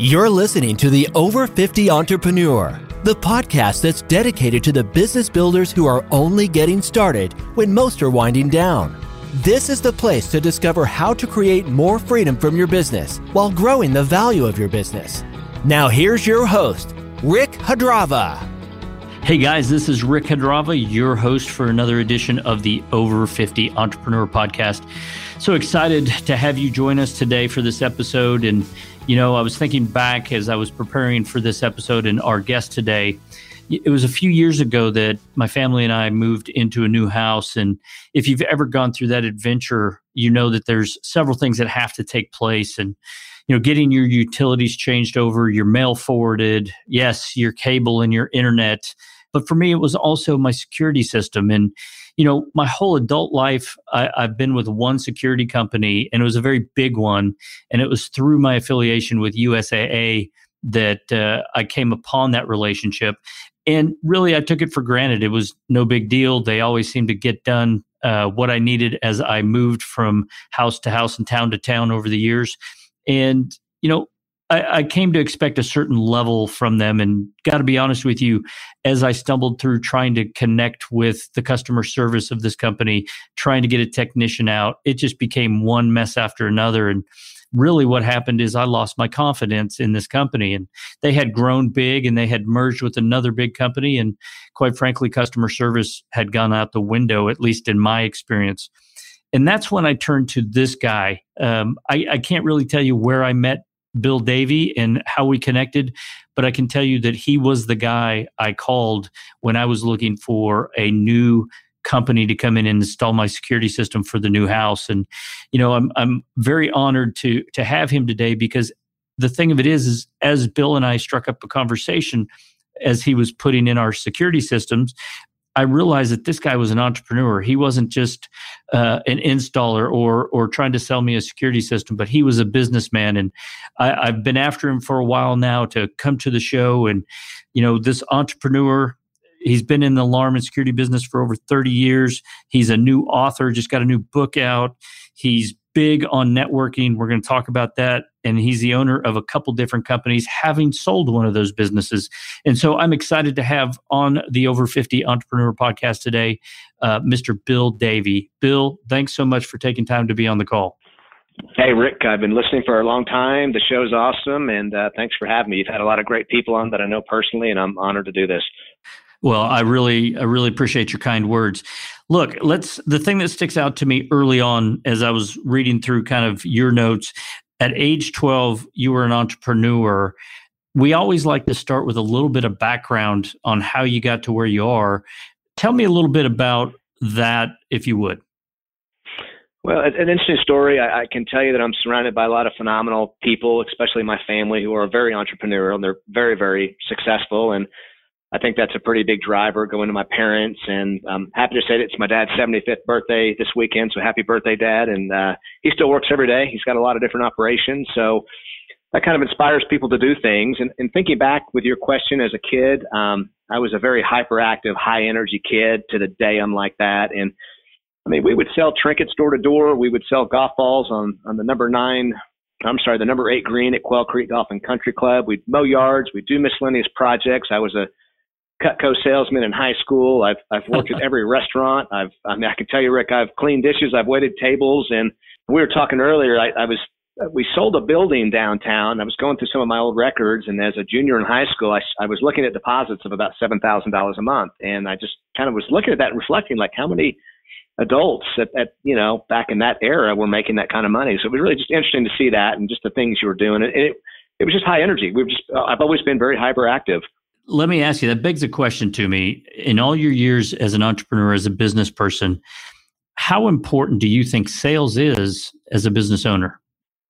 You're listening to the Over 50 Entrepreneur, the podcast that's dedicated to the business builders who are only getting started when most are winding down. This is the place to discover how to create more freedom from your business while growing the value of your business. Now, here's your host, Rick Hadrava. Hey guys, this is Rick Hadrava, your host for another edition of the Over 50 Entrepreneur Podcast. So excited to have you join us today for this episode. And you know, I was thinking back as I was preparing for this episode and our guest today. It was a few years ago that my family and I moved into a new house. And if you've ever gone through that adventure, you know that there's several things that have to take place. And, you know, getting your utilities changed over, your mail forwarded, yes, your cable and your internet. But for me, it was also my security system. And, you know, my whole adult life, I, have been with one security company, and it was a very big one. And it was through my affiliation with USAA that uh, I came upon that relationship. And really, I took it for granted. It was no big deal. They always seemed to get done uh, what I needed as I moved from house to house and town to town over the years. And, you know, I, I, came to expect a certain level from them. And got to be honest with you, as I stumbled through trying to connect with the customer service of this company, trying to get a technician out, it just became one mess after another. And really, what happened is I lost my confidence in this company. And they had grown big and they had merged with another big company. And quite frankly, customer service had gone out the window, at least in my experience. And that's when I turned to this guy. Um, I, I can't really tell you where I met Bill Davey and how we connected, but I can tell you that he was the guy I called when I was looking for a new company to come in and install my security system for the new house. And you know, I'm I'm very honored to to have him today because the thing of it is, is as Bill and I struck up a conversation as he was putting in our security systems, I realized that this guy was an entrepreneur. He wasn't just uh, an installer or or trying to sell me a security system, but he was a businessman. And I, I've been after him for a while now to come to the show. And you know, this entrepreneur, he's been in the alarm and security business for over 30 years. He's a new author, just got a new book out. He's big on networking. We're going to talk about that. And he's the owner of a couple different companies, having sold one of those businesses. And so I'm excited to have on the Over 50 Entrepreneur podcast today, uh, Mr. Bill Davey. Bill, thanks so much for taking time to be on the call. Hey, Rick, I've been listening for a long time. The show's awesome, and uh, thanks for having me. You've had a lot of great people on that I know personally, and I'm honored to do this. Well, I really, I really appreciate your kind words. Look, let's. The thing that sticks out to me early on, as I was reading through kind of your notes, at age 12, you were an entrepreneur. We always like to start with a little bit of background on how you got to where you are. Tell me a little bit about that, if you would. Well, an interesting story. I, I, can tell you that I'm surrounded by a lot of phenomenal people, especially my family, who are very entrepreneurial and they're very, very successful. And I think that's a pretty big driver going to my parents. And I'm happy to say that it's my dad's 75th birthday this weekend. So happy birthday, dad. And uh, he still works every day. He's got a lot of different operations. So that kind of inspires people to do things. And, and thinking back with your question as a kid, um, I was a very hyperactive, high energy kid to the day I'm like that. And I mean, we would sell trinkets door to door. We would sell golf balls on, on the number nine I'm sorry, the number eight green at Quail Creek Golf and Country Club. We'd mow yards. We'd do miscellaneous projects. I was a Cutco salesman in high school. I've I've worked at every restaurant. I've I mean I can tell you, Rick, I've cleaned dishes. I've waited tables. And we were talking earlier. I, I was we sold a building downtown. I was going through some of my old records, and as a junior in high school, I, I was looking at deposits of about seven thousand dollars a month, and I just kind of was looking at that and reflecting, like how many adults at, at you know back in that era were making that kind of money. So it was really just interesting to see that and just the things you were doing. And it it was just high energy. We've just uh, I've always been very hyperactive let me ask you that begs a question to me in all your years as an entrepreneur as a business person how important do you think sales is as a business owner?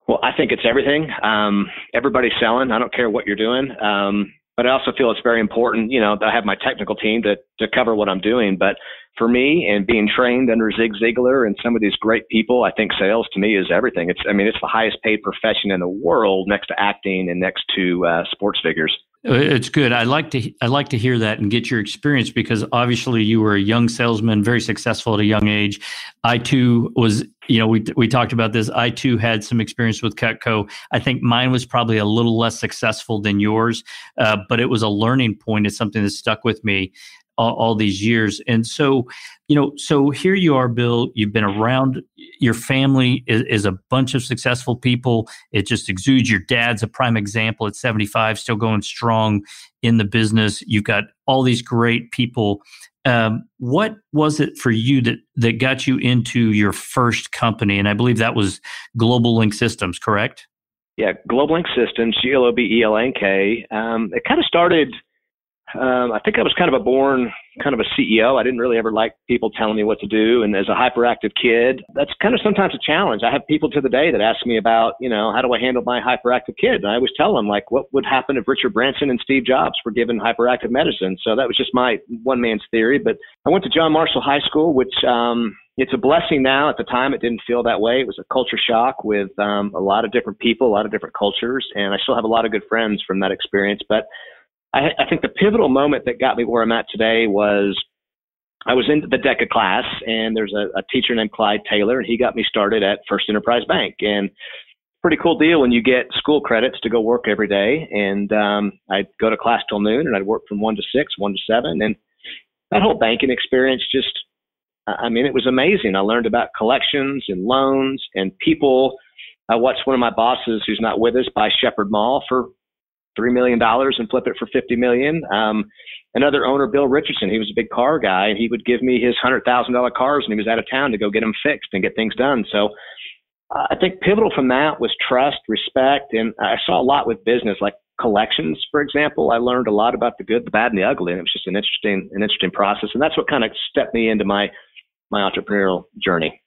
Well i think it's everything. Um, everybody's selling. I don't care what you're doing. Um, but i also feel it's very important you know i have my technical team to, to cover what i'm doing but for me and being trained under zig ziglar and some of these great people i think sales to me is everything it's i mean it's the highest paid profession in the world next to acting and next to uh, sports figures it's good. I like to I like to hear that and get your experience because obviously you were a young salesman, very successful at a young age. I too was you know, we we talked about this. I too had some experience with Cutco. I think mine was probably a little less successful than yours, uh, but it was a learning point. It's something that stuck with me all, all, these years. And so, you know, so here you are, Bill. You've been around. Your family is, is, a bunch of successful people. It just exudes. Your dad's a prime example at 75, still going strong in the business. You've got all these great people. Um, what was it for you that that got you into your first company? And I believe that was Globe Link Systems, correct? Yeah, Globe Link Systems, G L O B E L N K. Um, it kind of started um, I think I was kind of a born kind of a CEO. I didn't really ever like people telling me what to do. And as a hyperactive kid, that's kind of sometimes a challenge. I have people to the day that ask me about, you know, how do I handle my hyperactive kid? And I always tell them, like, what would happen if Richard Branson and Steve Jobs were given hyperactive medicine? So that was just my one man's theory. But I went to John Marshall High School, which, um, it's a blessing now. At the time, it didn't feel that way. It was a culture shock with um, a lot of different people, a lot of different cultures, and I still have a lot of good friends from that experience. But I, I think the pivotal moment that got me where I'm at today was I was in the DECA class, and there's a, a teacher named Clyde Taylor, and he got me started at First Enterprise Bank. And pretty cool deal when you get school credits to go work every day. And um, I'd go to class till noon, and I'd work from one to six, one to seven, and that whole banking experience just, I mean, it was amazing. I learned about collections and loans and people. I watched one of my bosses who's not with us buy Shepherd Mall for three million dollars and flip it for fifty million. Um, another owner, Bill Richardson, he was a big car guy, and he would give me his hundred thousand dollar cars when he was out of town to go get them fixed and get things done. So uh, I think pivotal from that was trust, respect, and I saw a lot with business, like collections, for example. I learned a lot about the good, the bad, and the ugly, and it was just an interesting, an interesting process, and that's what kind of stepped me into my my entrepreneurial journey.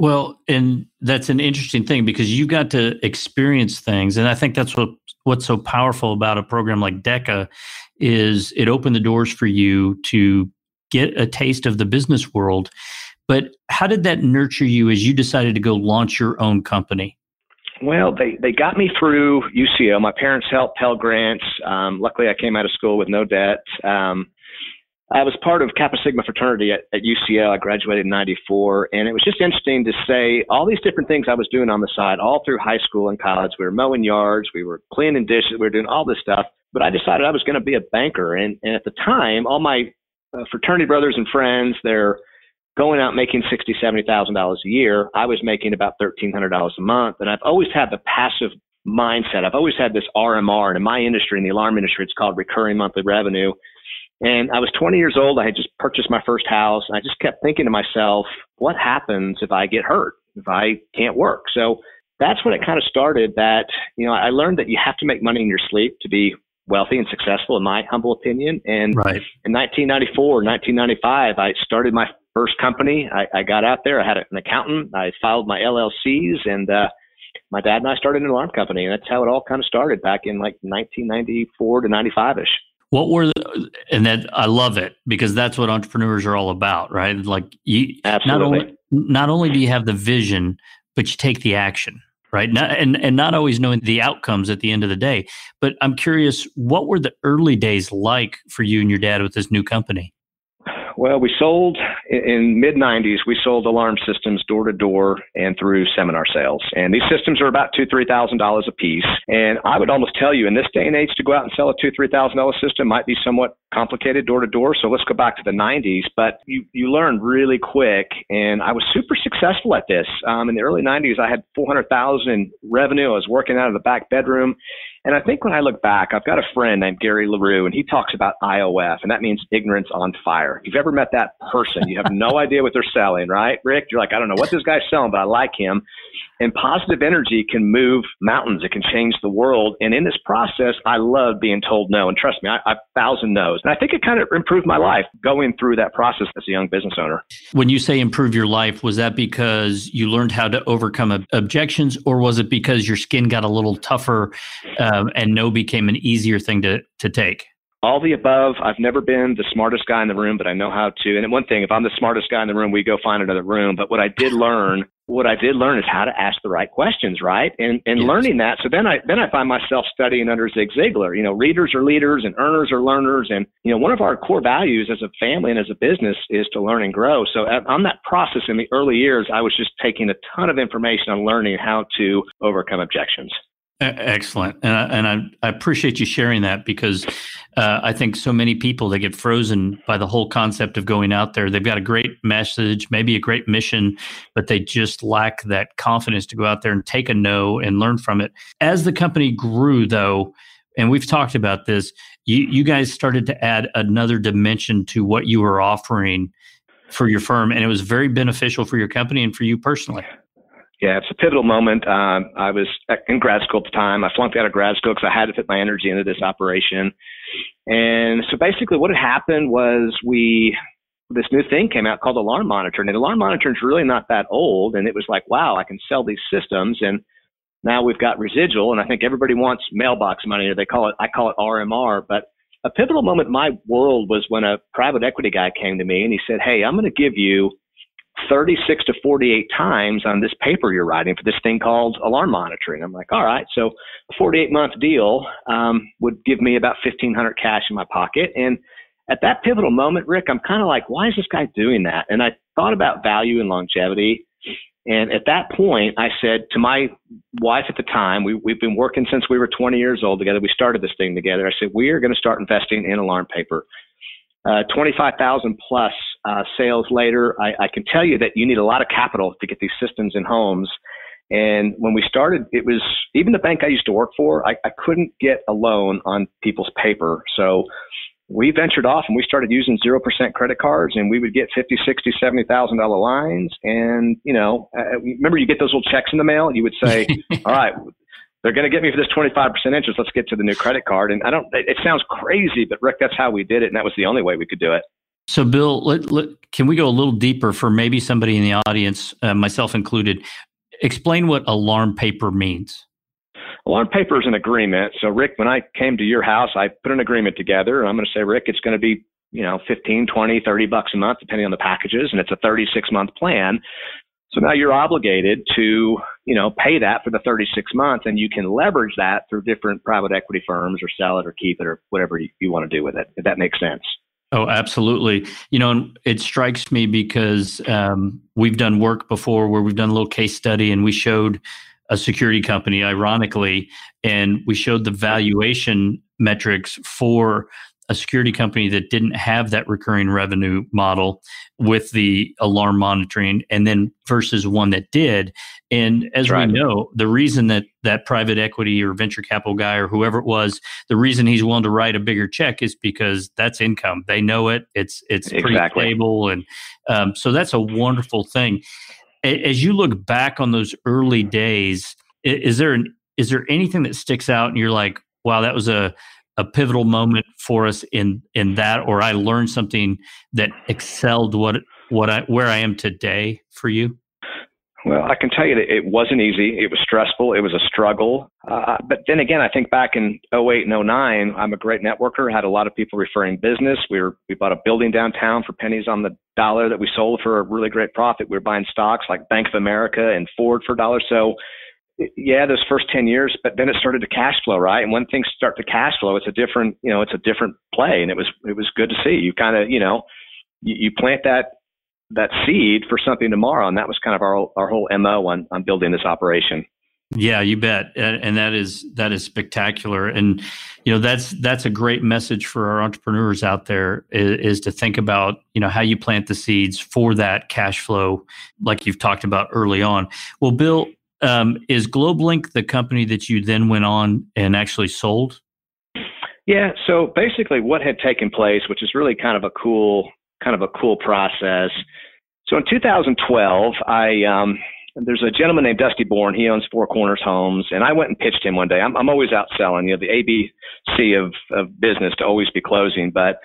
Well, and that's an interesting thing because you got to experience things, and I think that's what what's so powerful about a program like DECA is it opened the doors for you to get a taste of the business world. But how did that nurture you as you decided to go launch your own company? Well, they, they got me through UCO. My parents helped Pell Grants. Um, luckily, I came out of school with no debt. Um, I was part of Kappa Sigma fraternity at, at UCO. I graduated in 94. And it was just interesting to say all these different things I was doing on the side all through high school and college. We were mowing yards, we were cleaning dishes, we were doing all this stuff. But I decided I was going to be a banker. And, and at the time, all my uh, fraternity brothers and friends, they're going out making sixty, seventy thousand dollars a year. I was making about thirteen hundred dollars a month, and I've always had the passive mindset. I've always had this RMR, and in my industry, in the alarm industry, it's called recurring monthly revenue. And I was 20 years old. I had just purchased my first house. And I just kept thinking to myself, what happens if I get hurt, if I can't work? So that's when it kind of started that, you know, I learned that you have to make money in your sleep to be wealthy and successful, in my humble opinion. And right. in 1994, 1995, I started my first company. I, I got out there. I had an accountant. I filed my LLCs and, uh, my dad and I started an alarm company, and that's how it all kind of started back in like 1994 to 95 ish. What were the, and that I love it because that's what entrepreneurs are all about, right? Like you Absolutely. not only not only do you have the vision, but you take the action, right? Not, and and not always knowing the outcomes at the end of the day. But I'm curious, what were the early days like for you and your dad with this new company? Well, we sold in mid 90s. We sold alarm systems door to door and through seminar sales, and these systems are about two three thousand dollars a piece. And I would almost tell you, in this day and age, to go out and sell a two three thousand dollar system might be somewhat complicated door to door. So let's go back to the 90s. But you you learn really quick, and I was super successful at this. Um, in the early 90s, I had 400,000 revenue. I was working out of the back bedroom, and I think when I look back, I've got a friend named Gary LaRue, and he talks about IOF, and that means ignorance on fire. If you've ever met that person, you have no idea what they're selling, right? Rick, you're like, I don't know what this guy's selling, but I like him. And positive energy can move mountains. It can change the world. And in this process, I love being told no. And trust me, I, I thousand no's. And I think it kind of improved my life going through that process as a young business owner. When you say improve your life, was that because you learned how to overcome ob- objections, or was it because your skin got a little tougher uh, um, and no became an easier thing to, to take? all the above. I've never been the smartest guy in the room, but I know how to. And one thing, if I'm the smartest guy in the room, we go find another room. But what I did learn what I did learn is how to ask the right questions, right? And and yes. learning that. So then I then I find myself studying under Zig Ziglar. You know, readers are leaders and earners are learners. And you know, one of our core values as a family and as a business is to learn and grow. So on that process in the early years, I was just taking a ton of information on learning how to overcome objections. Excellent, and I, and I, I, appreciate you sharing that because uh, I think so many people they get frozen by the whole concept of going out there. They've got a great message, maybe a great mission, but they just lack that confidence to go out there and take a no and learn from it. As the company grew, though, and we've talked about this, you you guys started to add another dimension to what you were offering for your firm, and it was very beneficial for your company and for you personally. Yeah, it's a pivotal moment. Uh, I was in grad school at the time. I flunked out of grad school because I had to fit my energy into this operation. And so basically, what had happened was we this new thing came out called Alarm Monitor, and Alarm Monitor is really not that old. And it was like, wow, I can sell these systems, and now we've got residual. And I think everybody wants mailbox money, or they call it I call it RMR, but a pivotal moment in my world was when a private equity guy came to me and he said, Hey, I'm going to give you 36 to 48 times on this paper you're writing for this thing called alarm monitoring. I'm like, all right, so a 48 month deal um, would give me about 1500 cash in my pocket. And at that pivotal moment, Rick, I'm kind of like, why is this guy doing that? And I thought about value and longevity. And at that point, I said to my wife at the time, we, we've been working since we were 20 years old together. We started this thing together. I said, we are going to start investing in alarm paper. Uh, 25,000 plus uh, sales later. I, I, can tell you that you need a lot of capital to get these systems in homes. And when we started, it was even the bank I used to work for, I, I couldn't get a loan on people's paper. So we ventured off and we started using 0% credit cards and we would get 50, 60, $70,000 lines. And, you know, uh, remember you get those little checks in the mail? and You would say, all right, they're going to get me for this 25% interest. Let's get to the new credit card. And I don't, it, it sounds crazy, but Rick, that's how we did it. And that was the only way we could do it. So, Bill, let, let, can we go a little deeper for maybe somebody in the audience, uh, myself included? Explain what alarm paper means. Alarm paper is an agreement. So, Rick, when I came to your house, I put an agreement together. I'm going to say, Rick, it's going to be you know 15 20 30 bucks a month depending on the packages and it's a 36 month plan so now you're obligated to, you know, pay that for the 36 months and you can leverage that through different private equity firms or sell it or keep it or whatever you, you want to do with it, if that makes sense. Oh, absolutely. You know, it strikes me because um, we've done work before where we've done a little case study and we showed a security company, ironically, and we showed the valuation metrics for a security company that didn't have that recurring revenue model with the alarm monitoring and then versus one that did. And as right. we know the reason that that private equity or venture capital guy or whoever it was the reason he's willing to write a bigger check is because that's income. They know it. It's it's pretty stable. And um, so that's a wonderful thing. As you look back on those early days is there an is there anything that sticks out and you're like wow that was a a pivotal moment for us in in that or I learned something that excelled what what I where I am today for you? Well, I can tell you that it wasn't easy. It was stressful. It was a struggle. Uh, but then again, I think back in 08 and 09, I'm a great networker. Had a lot of people referring business. We were we bought a building downtown for pennies on the dollar that we sold for a really great profit. We were buying stocks like Bank of America and Ford for a dollars. So yeah, those first 10 years, but then it started to cash flow, right? And when things start to cash flow, it's a different, you know, it's a different play. And it was, it was good to see you kind of, you know, you, you plant that, that seed for something tomorrow. And that was kind of our, our whole MO on, on building this operation. Yeah, you bet, and that is that is spectacular, and you know that's that's a great message for our entrepreneurs out there is, is, to think about you know how you plant the seeds for that cash flow, like you've talked about early on. Well, Bill, um, is GlobeLink the company that you then went on and actually sold? Yeah. So basically, what had taken place, which is really kind of a cool, kind of a cool process. So in 2012, I um, there's a gentleman named Dusty Bourne. He owns Four Corners Homes, and I went and pitched him one day. I'm, I'm always out selling. You know, the ABC of of business to always be closing, but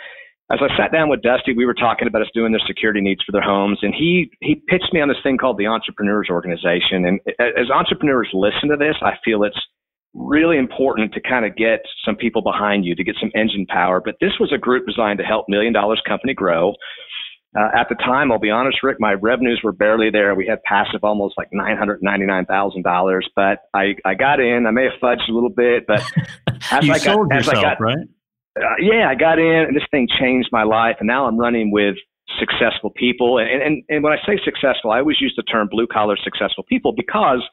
as I sat down with Dusty, we were talking about us doing their security needs for their homes, and he he pitched me on this thing called the Entrepreneurs Organization. And as entrepreneurs listen to this, I feel it's really important to kind of get some people behind you to get some engine power. But this was a group designed to help million dollars company grow. Uh, at the time, I'll be honest, Rick, my revenues were barely there. We had passive almost like nine hundred ninety nine thousand dollars, but I I got in. I may have fudged a little bit, but as you I sold got, yourself, as I got, right? Uh, yeah, I got in, and this thing changed my life. And now I'm running with successful people. And and and when I say successful, I always use the term blue collar successful people because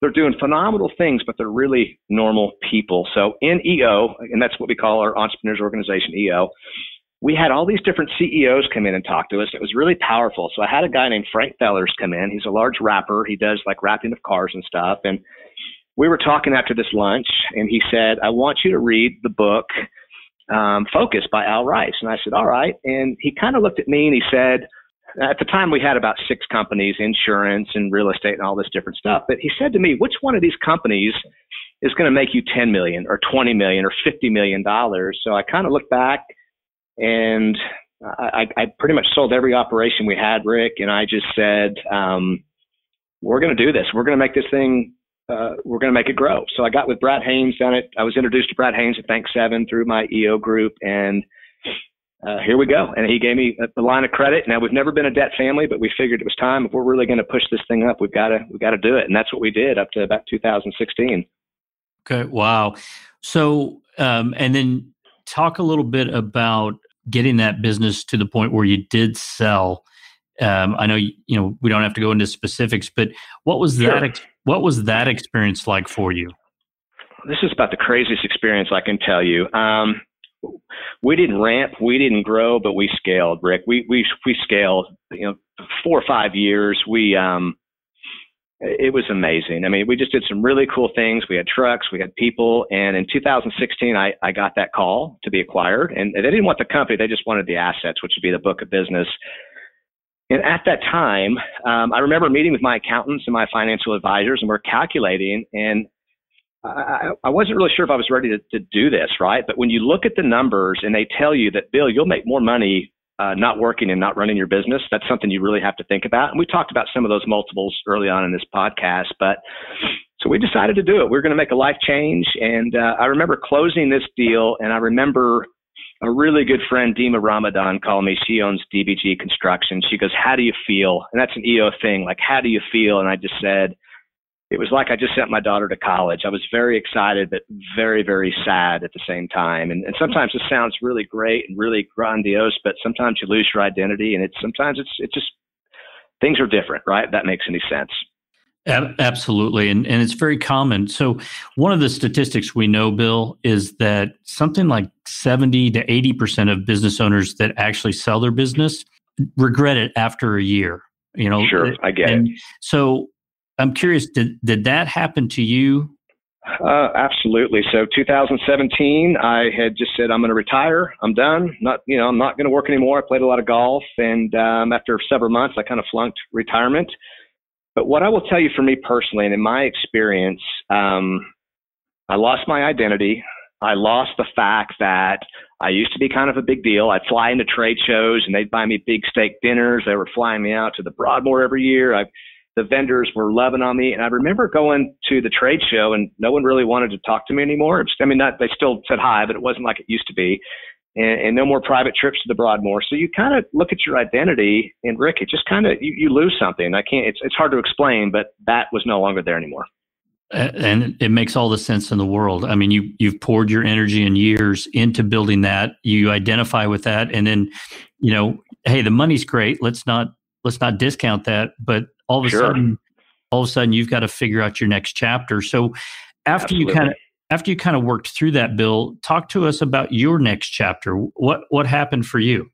they're doing phenomenal things, but they're really normal people. So in EO, and that's what we call our entrepreneurs organization, EO we had all these different CEOs come in and talk to us. It was really powerful. So I had a guy named Frank Fellers come in. He's a large wrapper. He does like wrapping of cars and stuff. And we were talking after this lunch, and he said, I want you to read the book um, Focus by Al Ries. And I said, All right. And he kind of looked at me and he said, at the time we had about six companies, insurance and real estate and all this different stuff. But he said to me, which one of these companies is going to make you 10 million or 20 million or 50 million dollars? So I kind of looked back and I, I pretty much sold every operation we had, Rick, and I just said, um, we're going to do this. We're going to make this thing, uh, we're going to make it grow. So I got with Brad Haynes down it. I was introduced to Brad Haynes at Bank Seven through my EO group, and uh, here we go. And he gave me a, a line of credit. Now we've never been a debt family, but we figured it was time. If we're really going to push this thing up, we've got to we've got to do it, and that's what we did up to about 2016. Okay. Wow. So, um, and then talk a little bit about getting that business to the point where you did sell. Um, I know you, you know we don't have to go into specifics, but what was sure. that? What was that experience like for you? This is about the craziest experience I can tell you. Um, we didn't ramp, we didn't grow, but we scaled, Rick. We we we scaled. You know, four or five years. We um, it was amazing. I mean, we just did some really cool things. We had trucks, we had people, and in 2016, I, I got that call to be acquired. And they didn't want the company; they just wanted the assets, which would be the book of business. And at that time, um, I remember meeting with my accountants and my financial advisors, and we're calculating. And I, I wasn't really sure if I was ready to, to do this, right? But when you look at the numbers and they tell you that, Bill, you'll make more money uh, not working and not running your business, that's something you really have to think about. And we talked about some of those multiples early on in this podcast, but so we decided to do it. We are going to make a life change. And uh, I remember closing this deal, and I remember a really good friend, Dima Ramadan, called me. She owns DBG Construction. She goes, How do you feel? And that's an EO thing. Like, how do you feel? And I just said, it was like I just sent my daughter to college. I was very excited, but very, very sad at the same time. And, and sometimes it sounds really great and really grandiose, but sometimes you lose your identity, and it's sometimes it's it's just things are different, right? that makes any sense. Absolutely. And, and it's very common. So, one of the statistics we know, Bill, is that something like 70 to 80% of business owners that actually sell their business regret it after a year. You know, sure, I get it. So, I'm curious, did, did that happen to you? Uh, absolutely. So 2017, I had just said, I'm going to retire. I'm done. Not, you know, I'm not going to work anymore. I played a lot of golf. And um, after several months, I kind of flunked retirement. But what I will tell you for me personally, and in my experience, um, I lost my identity. I lost the fact that I used to be kind of a big deal. I'd fly into trade shows and they'd buy me big steak dinners. They were flying me out to the Broadmoor every year. I the vendors were loving on me. And I remember going to the trade show and no one really wanted to talk to me anymore. I mean, not, they still said hi, but it wasn't like it used to be. And, and no more private trips to the Broadmoor. So you kind of look at your identity and Rick, it just kind of, you, you lose something. I can't, it's, it's hard to explain, but that was no longer there anymore. And it makes all the sense in the world. I mean, you you've poured your energy and years into building that. You identify with that, and then, you know, hey, the money's great. Let's not let's not discount that. But all of a sure. sudden all of a sudden you've got to figure out your next chapter so after Absolutely. you kind of after you kind of worked through that bill talk to us about your next chapter. What what happened for you?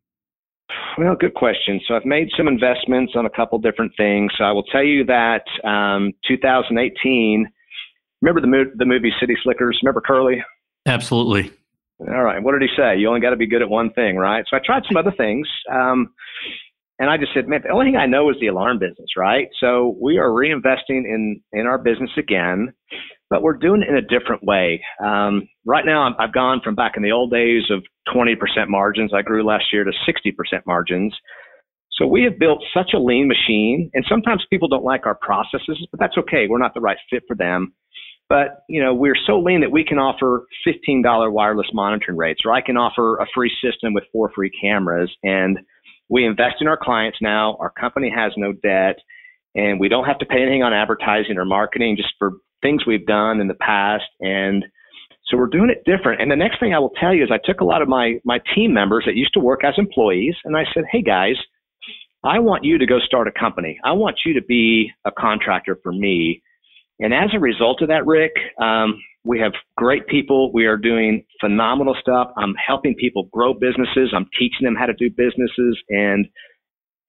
Well good question. So i've made some investments on a couple different things. So i will tell you that um, 2018 remember the, mo- the movie city slickers? Remember curly? Absolutely. All right. What did he say? You only got to be good at one thing right? So i tried some other things um, and I just said, man, the only thing I know is the alarm business, right? So we are reinvesting in in our business again, but we're doing it in a different way. Um, right now, I've gone from back in the old days of 20% margins. I grew last year to 60% margins. So we have built such a lean machine, and sometimes people don't like our processes, but that's okay. We're not the right fit for them. But you know, we're so lean that we can offer $15 wireless monitoring rates, or I can offer a free system with four free cameras and we invest in our clients now. Our company has no debt, and we don't have to pay anything on advertising or marketing just for things we've done in the past. And so we're doing it different. And the next thing I will tell you is I took a lot of my my team members that used to work as employees, and I said, "Hey guys, I want you to go start a company. I want you to be a contractor for me." And as a result of that, Rick, um, we have great people. We are doing phenomenal stuff. I'm helping people grow businesses. I'm teaching them how to do businesses. And,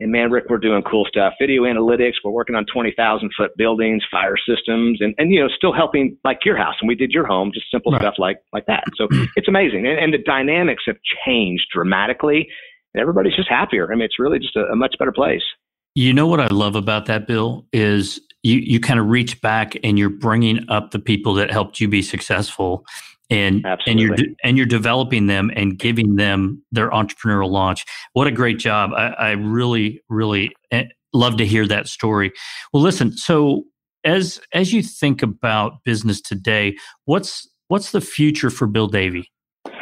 and man, Rick, we're doing cool stuff. Video analytics. We're working on 20,000 foot buildings, fire systems, and, and, you know, still helping like your house. And we did your home, just simple right. stuff like, like that. So it's amazing. And, and the dynamics have changed dramatically. And everybody's just happier. I mean, it's really just a, a much better place. You know what I love about that, Bill, is you you kind of reach back and you're bringing up the people that helped you be successful and Absolutely. and you're and you're developing them and giving them their entrepreneurial launch. What a great job. I, I really really eh, love to hear that story. Well listen so as as you think about business today what's what's the future for bill davey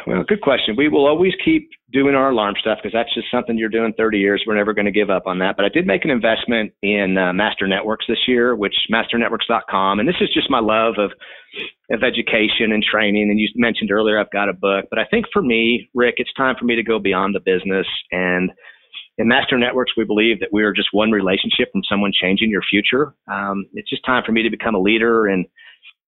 well, good question. We will always keep doing our alarm stuff because that's just something you're doing 30 years. We're never going to give up on that. But I did make an investment in uh, Master Networks this year, which masternetworks.com. And this is just my love of of education and training. And you mentioned earlier I've got a book, but I think for me, Rick, it's time for me to go beyond the business. And in Master Networks, we believe that we are just one relationship from someone changing your future. Um, it's just time for me to become a leader and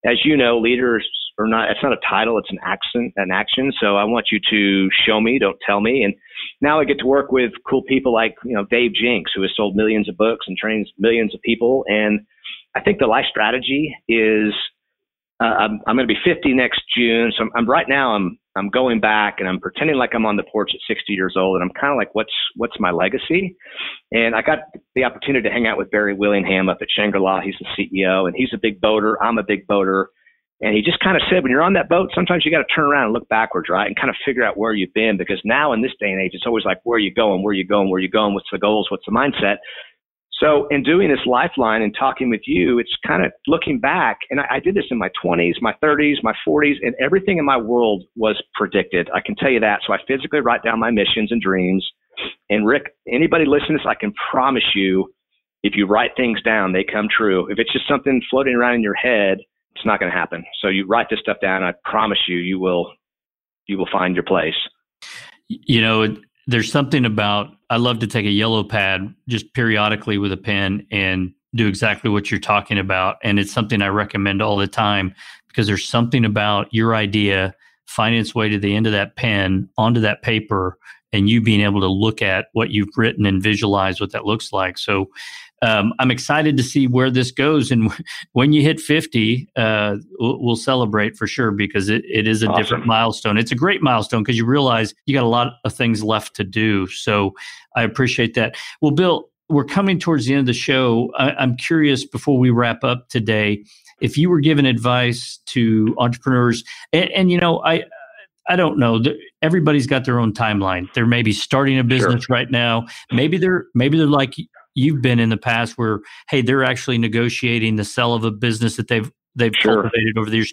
as you know, leaders are not it's not a title it's an action an action. So i want you to show me don't tell me. And now i get to work with cool people like you know dave jenks who has sold millions of books and trains millions of people. And i think the life strategy is uh, i'm, I'm going to be 50 next june so I'm, I'm right now i'm i'm going back and i'm pretending like i'm on the porch at 60 years old and i'm kind of like what's what's my legacy and i got the opportunity to hang out with barry willingham up at shangri-la he's the ceo and he's a big boater i'm a big boater and he just kind of said, when you're on that boat, sometimes you got to turn around and look backwards, right? And kind of figure out where you've been because now in this day and age, it's always like, where are you going? Where are you going? Where are you going? What's the goals? What's the mindset? So in doing this lifeline and talking with you, it's kind of looking back. And I, I did this in my 20s, my 30s, my 40s, and everything in my world was predicted. I can tell you that. So I physically write down my missions and dreams. And Rick, anybody listening to this, I can promise you, if you write things down, they come true. If it's just something floating around in your head, it's not going to happen. So you write this stuff down. I promise you, you will, you will find your place. You know, there's something about I love to take a yellow pad just periodically with a pen and do exactly what you're talking about, and it's something I recommend all the time because there's something about your idea finding its way to the end of that pen onto that paper and you being able to look at what you've written and visualize what that looks like. So um, I'm excited to see where this goes. And when you hit 50, uh, we'll, we'll, celebrate for sure because it, it is a awesome. different milestone. It's a great milestone because you realize you got a lot of things left to do. So I appreciate that. Well, Bill, we're coming towards the end of the show. I, I'm curious before we wrap up today, if you were given advice to entrepreneurs, and, and you know, I, I don't know. Everybody's got their own timeline. They're maybe starting a business sure. right now. Maybe they're maybe they're like you've been in the past where hey they're actually negotiating the sell of a business that they've they've sure. cultivated over the years.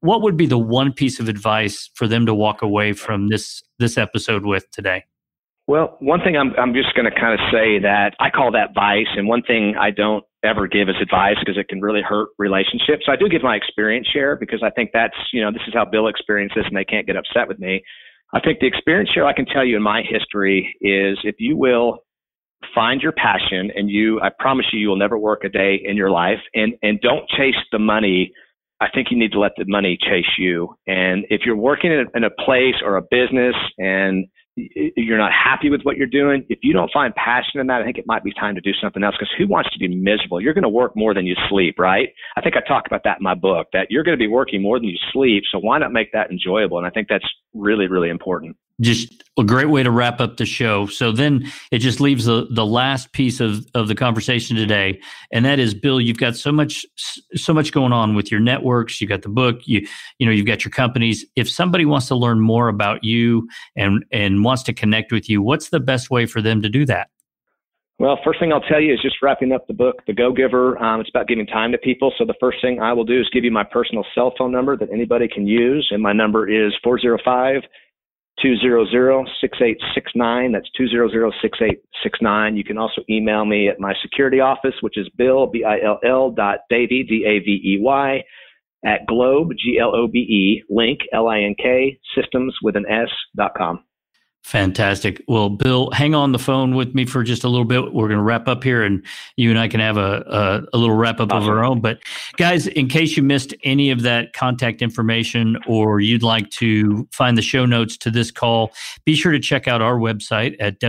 What would be the one piece of advice for them to walk away from this this episode with today? Well one thing i'm, I'm just going to kind of say that i call that vice and one thing i don't ever give as advice because it can really hurt relationships. So i do give my experience share because i think that's you know this is how bill experienced this and they can't get upset with me. I think the experience share i can tell you in my history is if you will find your passion and you i promise you you will never work a day in your life and and don't chase the money i think you need to let the money chase you and if you're working in a, in a place or a business and you're not happy with what you're doing, if you don't find passion in that, I think it might be time to do something else because who wants to be miserable? You're going to work more than you sleep, right? I think I talk about that in my book that you're going to be working more than you sleep. So why not make that enjoyable? And I think that's really, really important. Just a great way to wrap up the show. So then it just leaves the, the last piece of, of the conversation today. And that is, Bill, you've got so much, so much going on with your networks. You got the book, you, you know, you've got your companies. If somebody wants to learn more about you and, and wants to connect with you, what's the best way for them to do that? Well, first thing I'll tell you is just wrapping up the book, The Go Giver. Um, it's about giving time to people. So the first thing I will do is give you my personal cell phone number that anybody can use. And my number is 405 200-6869. That's 200-6869. You can also email me at my security office, which is bill, B-I-L-L dot Davey, D-A-V-E-Y, at globe, G-L-O-B-E, link, L-I-N-K, systems with an S dot com. Fantastic. Well, Bill, hang on the phone with me for just a little bit. We're going to wrap up here, and you and I can have a a, a little wrap up awesome. of our own. But guys, in case you missed any of that contact information, or you'd like to find the show notes to this call, be sure to check out our website at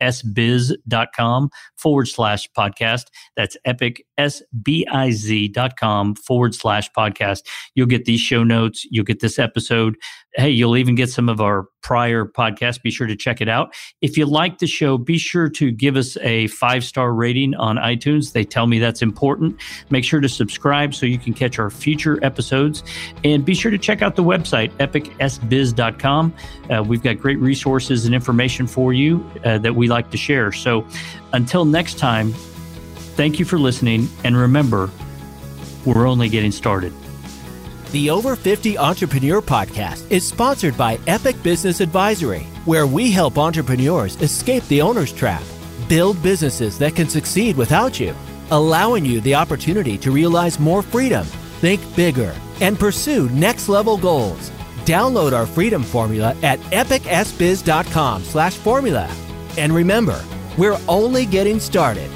www.epicsbiz.com forward slash podcast. That's epicsbiz.com forward slash podcast. You'll get these show notes. You'll get this episode hey, you'll even get some of our prior podcast. Be sure to check it out. If you like the show, be sure to give us a five star rating on iTunes. They tell me that's important. Make sure to subscribe so you can catch our future episodes. And be sure to check out the website, epicsbiz.com. Uh, we've got great resources and information for you uh, that we like to share. So until next time, thank you for listening. And remember, we're only getting started. The Over 50 Entrepreneur Podcast is sponsored by Epic Business Advisory, where we help entrepreneurs escape the owner's trap, build businesses that can succeed without you, allowing you the opportunity to realize more freedom, think bigger, and pursue next level goals. Download our freedom formula at epicsbiz.com slash formula. And remember, we're only getting started.